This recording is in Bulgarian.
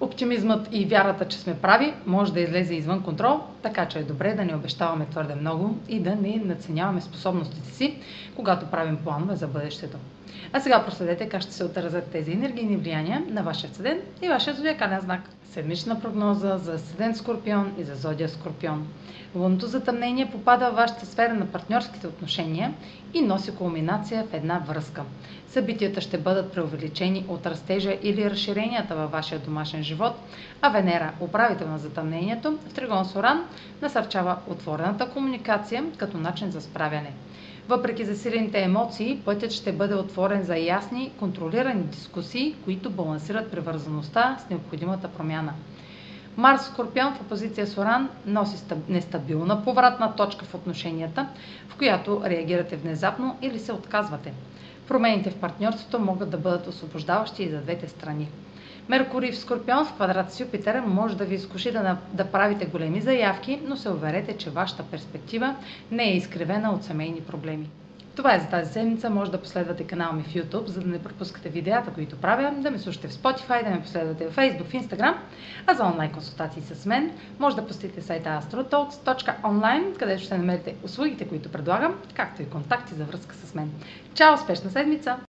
Оптимизмът и вярата, че сме прави, може да излезе извън контрол, така че е добре да не обещаваме твърде много и да не наценяваме способностите си, когато правим планове за бъдещето. А сега проследете как ще се отразят тези енергийни влияния на вашия седен и вашия зодиакален знак. Седмична прогноза за седен Скорпион и за зодия Скорпион. Лунното затъмнение попада в вашата сфера на партньорските отношения и носи кулминация в една връзка. Събитията ще бъдат преувеличени от растежа или разширенията във вашия домашен живот, а Венера, управител на затъмнението, в Тригон Соран, насърчава отворената комуникация като начин за справяне. Въпреки засилените емоции, пътят ще бъде отворен за ясни, контролирани дискусии, които балансират привързаността с необходимата промяна. Марс Скорпион в опозиция с Оран носи нестабилна повратна точка в отношенията, в която реагирате внезапно или се отказвате. Промените в партньорството могат да бъдат освобождаващи и за двете страни. Меркурий в Скорпион в квадрат с Юпитер може да ви изкуши да, да правите големи заявки, но се уверете, че вашата перспектива не е изкривена от семейни проблеми. Това е за тази седмица. Може да последвате канала ми в YouTube, за да не пропускате видеята, които правя, да ме слушате в Spotify, да ме последвате в Facebook, в Instagram, а за онлайн консултации с мен може да посетите сайта astrotalks.online, където ще намерите услугите, които предлагам, както и контакти за връзка с мен. Чао! Успешна седмица!